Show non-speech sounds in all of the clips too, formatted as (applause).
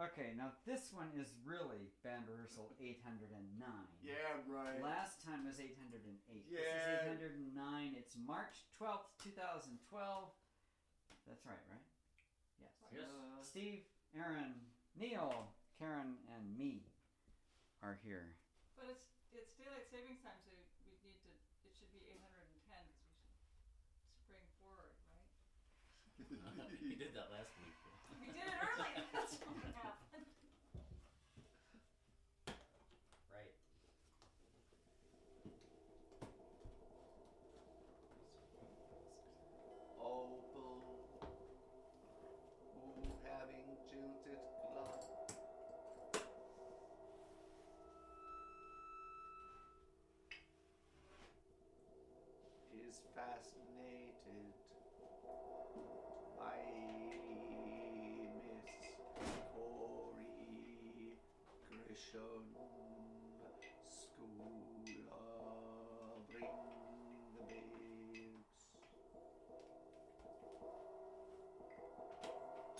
Okay, now this one is really Banned Rehearsal (laughs) 809. Yeah, right. Last time was 808. Yeah. This is 809. It's March 12th, 2012. That's right, right? Yes. Yes. Uh, Steve, Aaron, Neal, Karen, and me are here. But it's it's daylight savings time, so we need to. It should be 810 because we should spring forward, right? (laughs) he did that last week. School skola brinner byggs.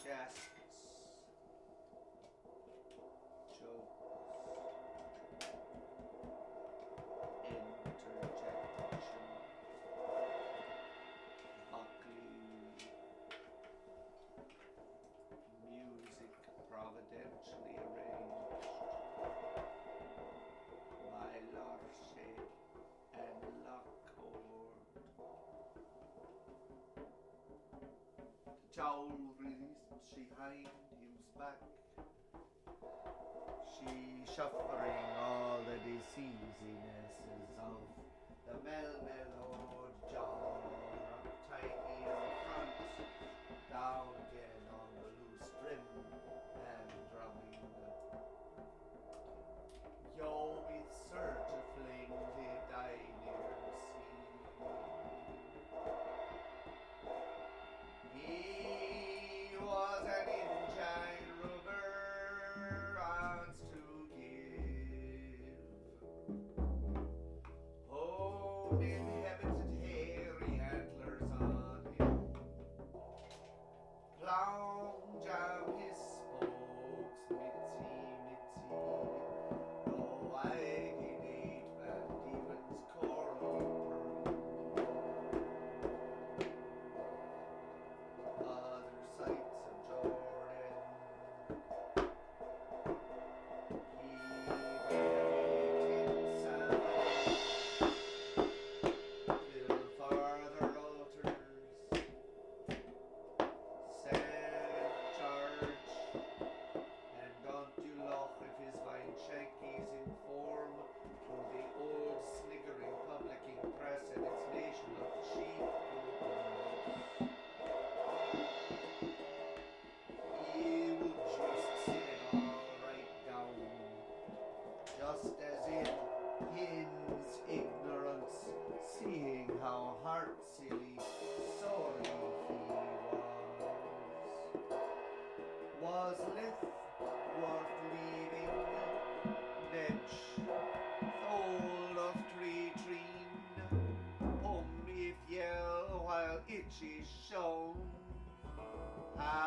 Yes. Joel released, she hind him's back. She suffering all the diseases of the Melmel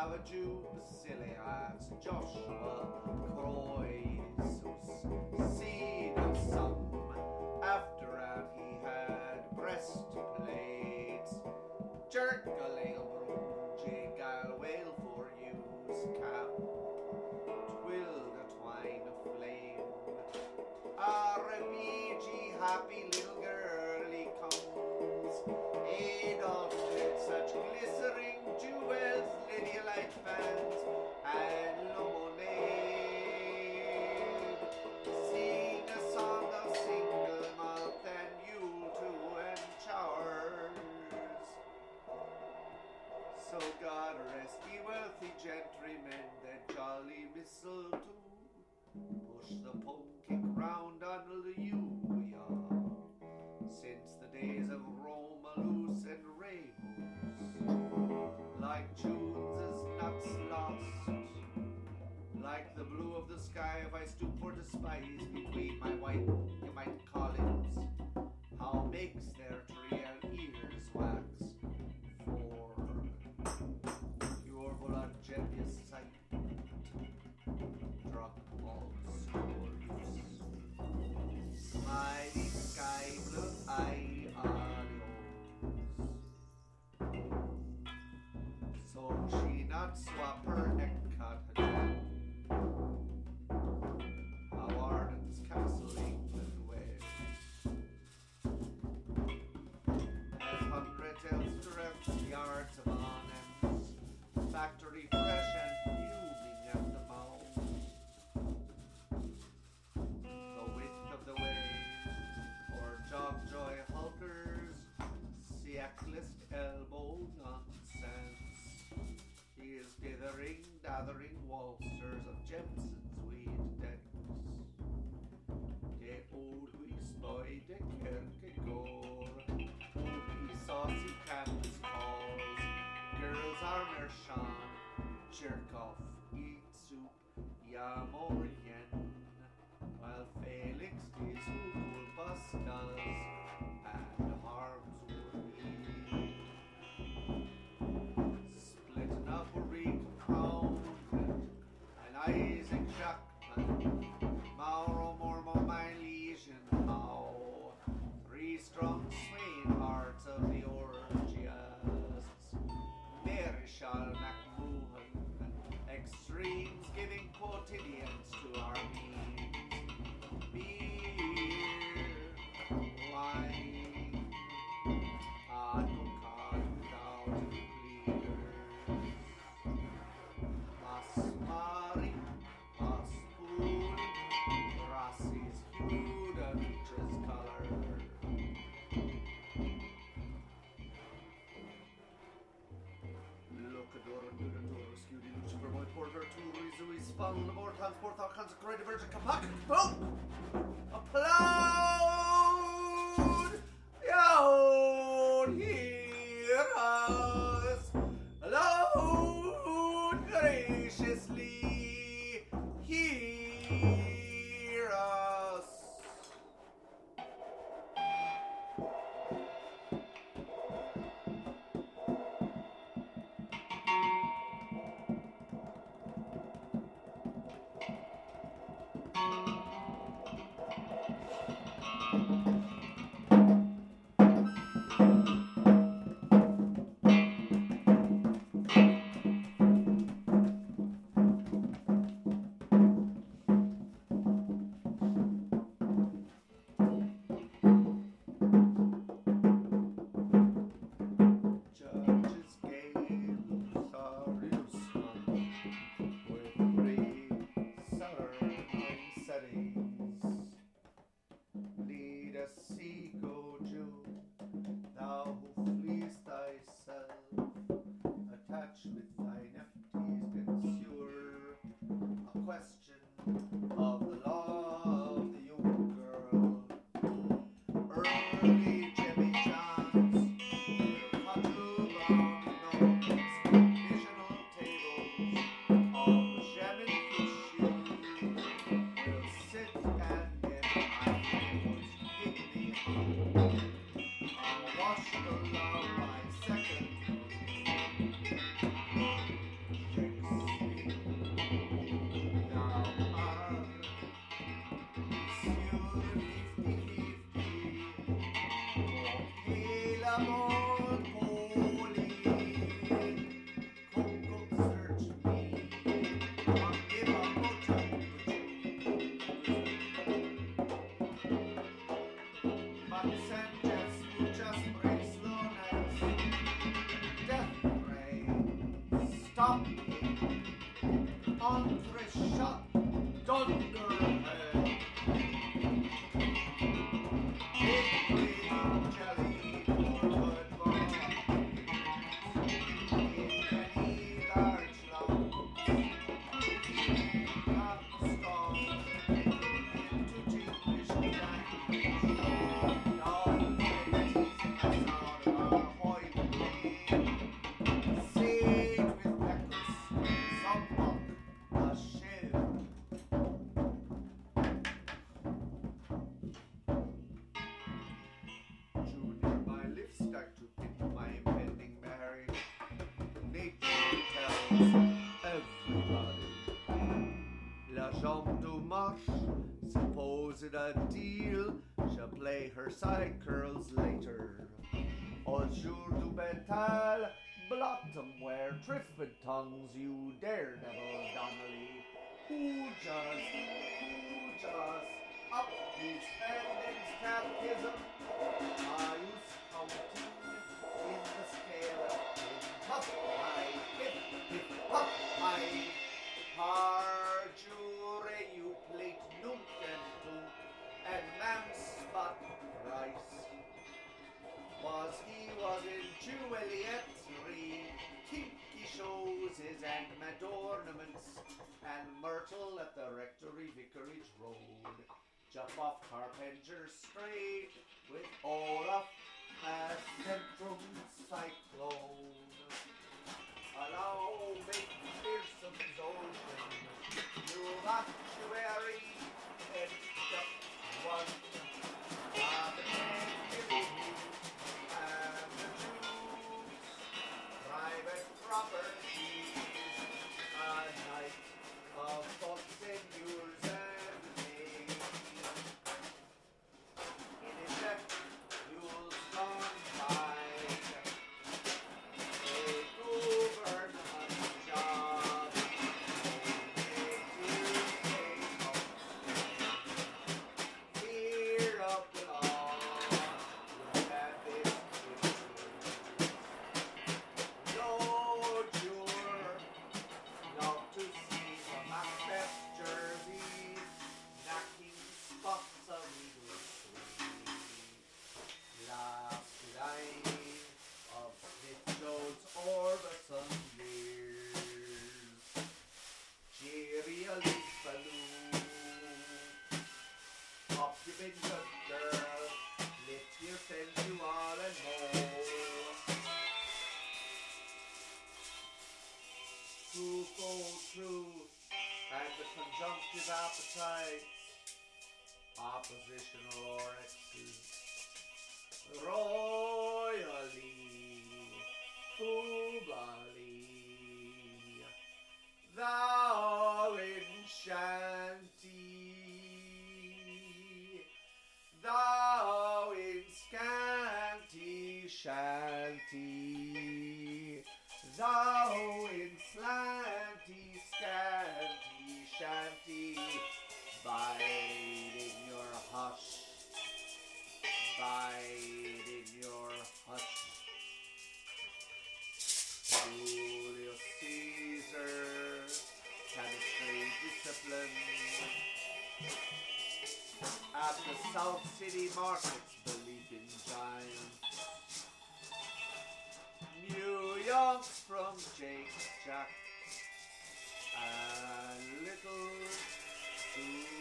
Sarah Jew Basili, Joshua Croy. space between my white, and my call. How makes Camorian, while Felix the school bus does, and harms would be. Splitting up a reed crown, and Isaac Jackman. Octavian we spun the more times, four thought, consecrated virgin, kapak, boom! A! Uh, fresh. Suppose it a deal, she'll play her side curls later. Au jour du betal, blot them where triffid tongues you daredevil Donnelly. Who just, who just, up these spendings catechism? I you counting in the scale? In tough off Carpenter Street with Olaf as central conjunctive appetites, oppositional orexes, royally, fubali, thou enchanty, thou in scanty shanty. Thou the South City markets, belief in giants. New York's from Jake Jack and little Sue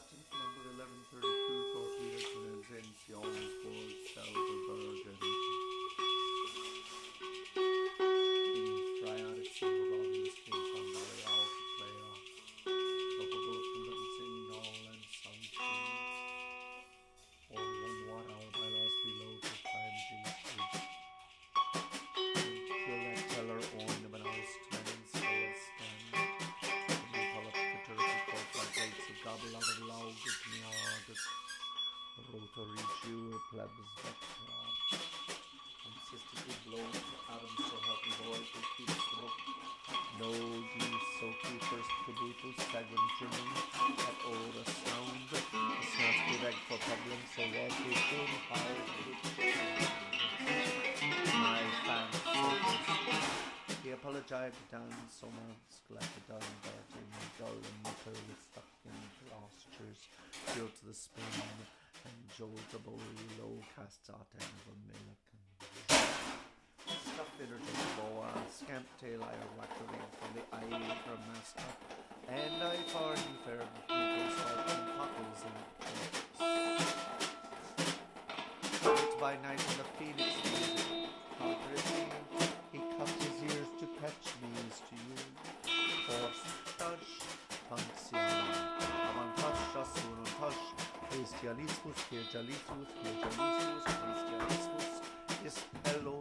Patent number 1132 Torpedoes and Invenciones por Salzburger. In No geese so first caboodle staggering trimming at all the sound. A snarky rag for problems so what we do how my fan He apologized to Dan so much like a done dirty and dull and materially stuck in postures, due to the spin and jolt the bowl low casts out and of spinnertail uh, scamp tail iron wackerling from the eye from master, and I for he fair and cockles and Late by night in the phoenix music, he cups his ears to catch me as to you. First touch, punxian, among touch, asun on touch, Christianismus, Christianismus, Christianismus, Christianismus, is hello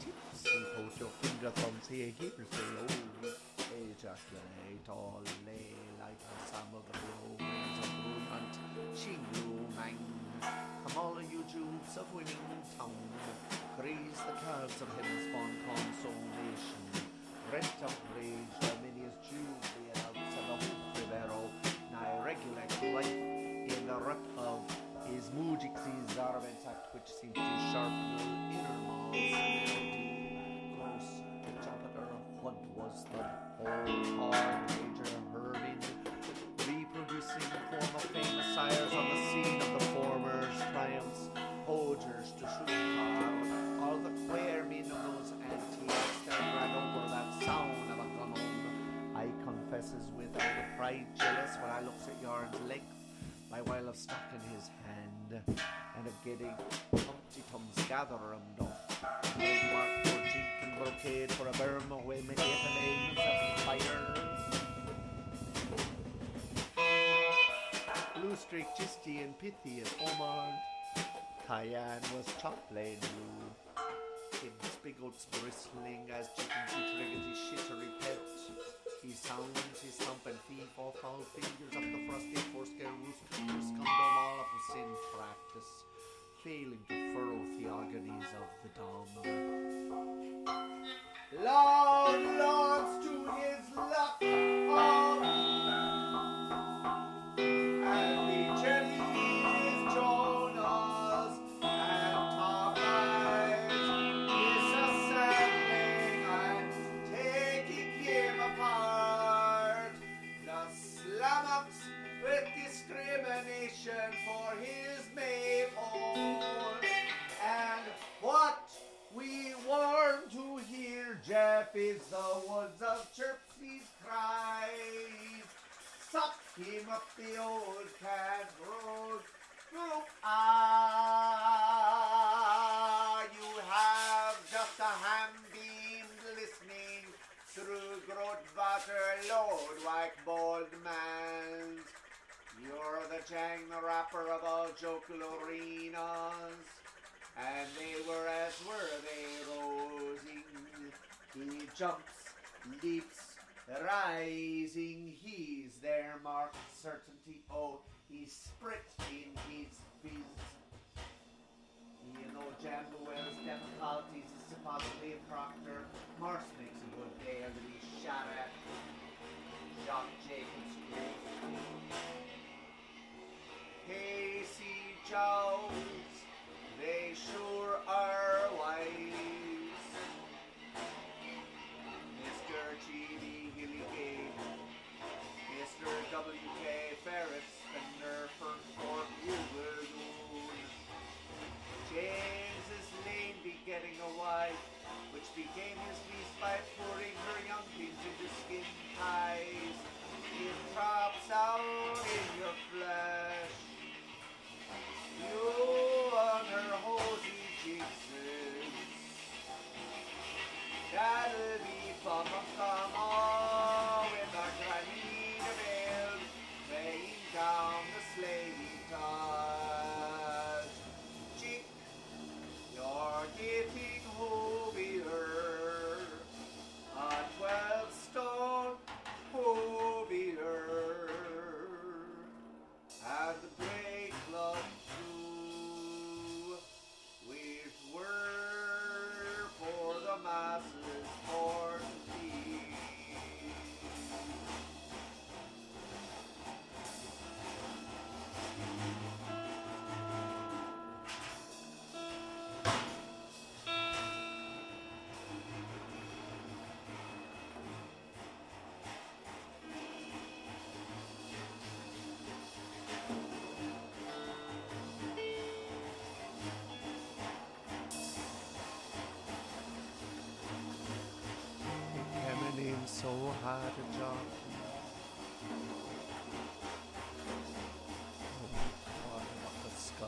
tips. And post your finger thumbs here, here, say, oh, ejaculate all lay like some of the romans of Brumant, Chingu, Mang. Come all of you Jews of winning town, grease the cards of heaven spawn consolation. Rent of rage, Arminius Jubilee, and outside the whole now regulate life in the rut of his Mujix's Zarvent act, which seems to sharpen the innermost gross chapter of what was the whole hard major Herman reproducing the form of famous sires on the scene of the former's triumphs, Hodgers to shoot all the queer men of those antiques that ran over that sound of a gun I confesses with the pride jealous when I looks at yarn's length by while of stock in his hand and of getting Humpty Tums gather 'em down. Old Mark for cheek and brocade for a berm away my eight and eight fire. Blue streak gisty and pithy and Omar. Cayenne was chocolate blue. Kids big oats bristling as chickens eat riggedy shittery pet. He sounds his thump and fee for foul fingers up the frosty foreskin roost fingers come down all of us in practice, failing to furrow the agonies of the dumb. Long logs to his luck Suck him up the old cat road. Group Ah, you have just a ham beamed listening through Grodvater load like bold man's. You're the Jang the rapper of all jokel arenas. And they were as were they. He jumps, leaps, rising. He's there, marked certainty. Oh, he's sprit in his biz. You know, Jambuel's difficulties is supposedly a proctor. Mars makes a good day to be shot at. Jock Jacobs Casey Jones, they sure are wise. Mr. G.D. Mr. W.K. Ferris, Spinner for Fort Bugle James's Lane be getting a wife, which became his lease by pouring her young kids into skin ties. Had a job. Oh, the sky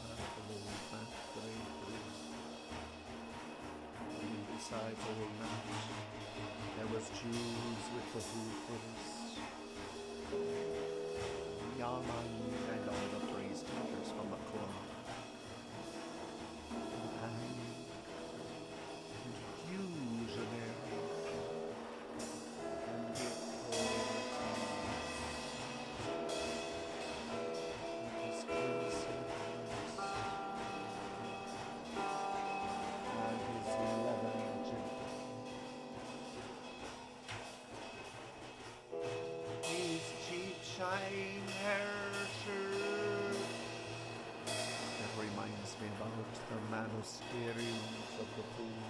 there was Jules with the hoopers. Yaman and all the hunters from Macron. And shine hair shirt that reminds me about the man monasteries of the pool.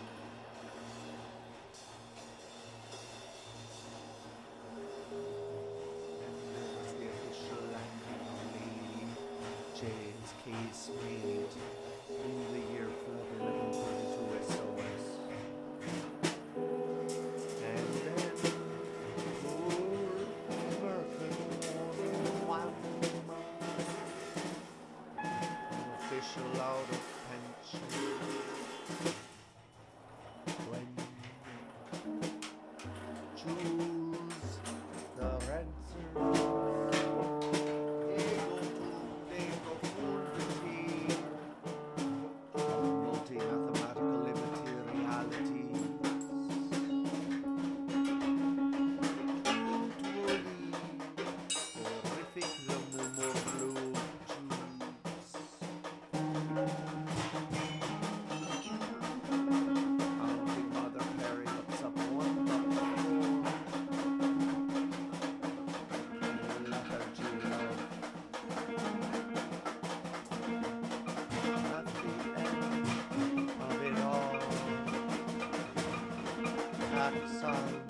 James made Axon's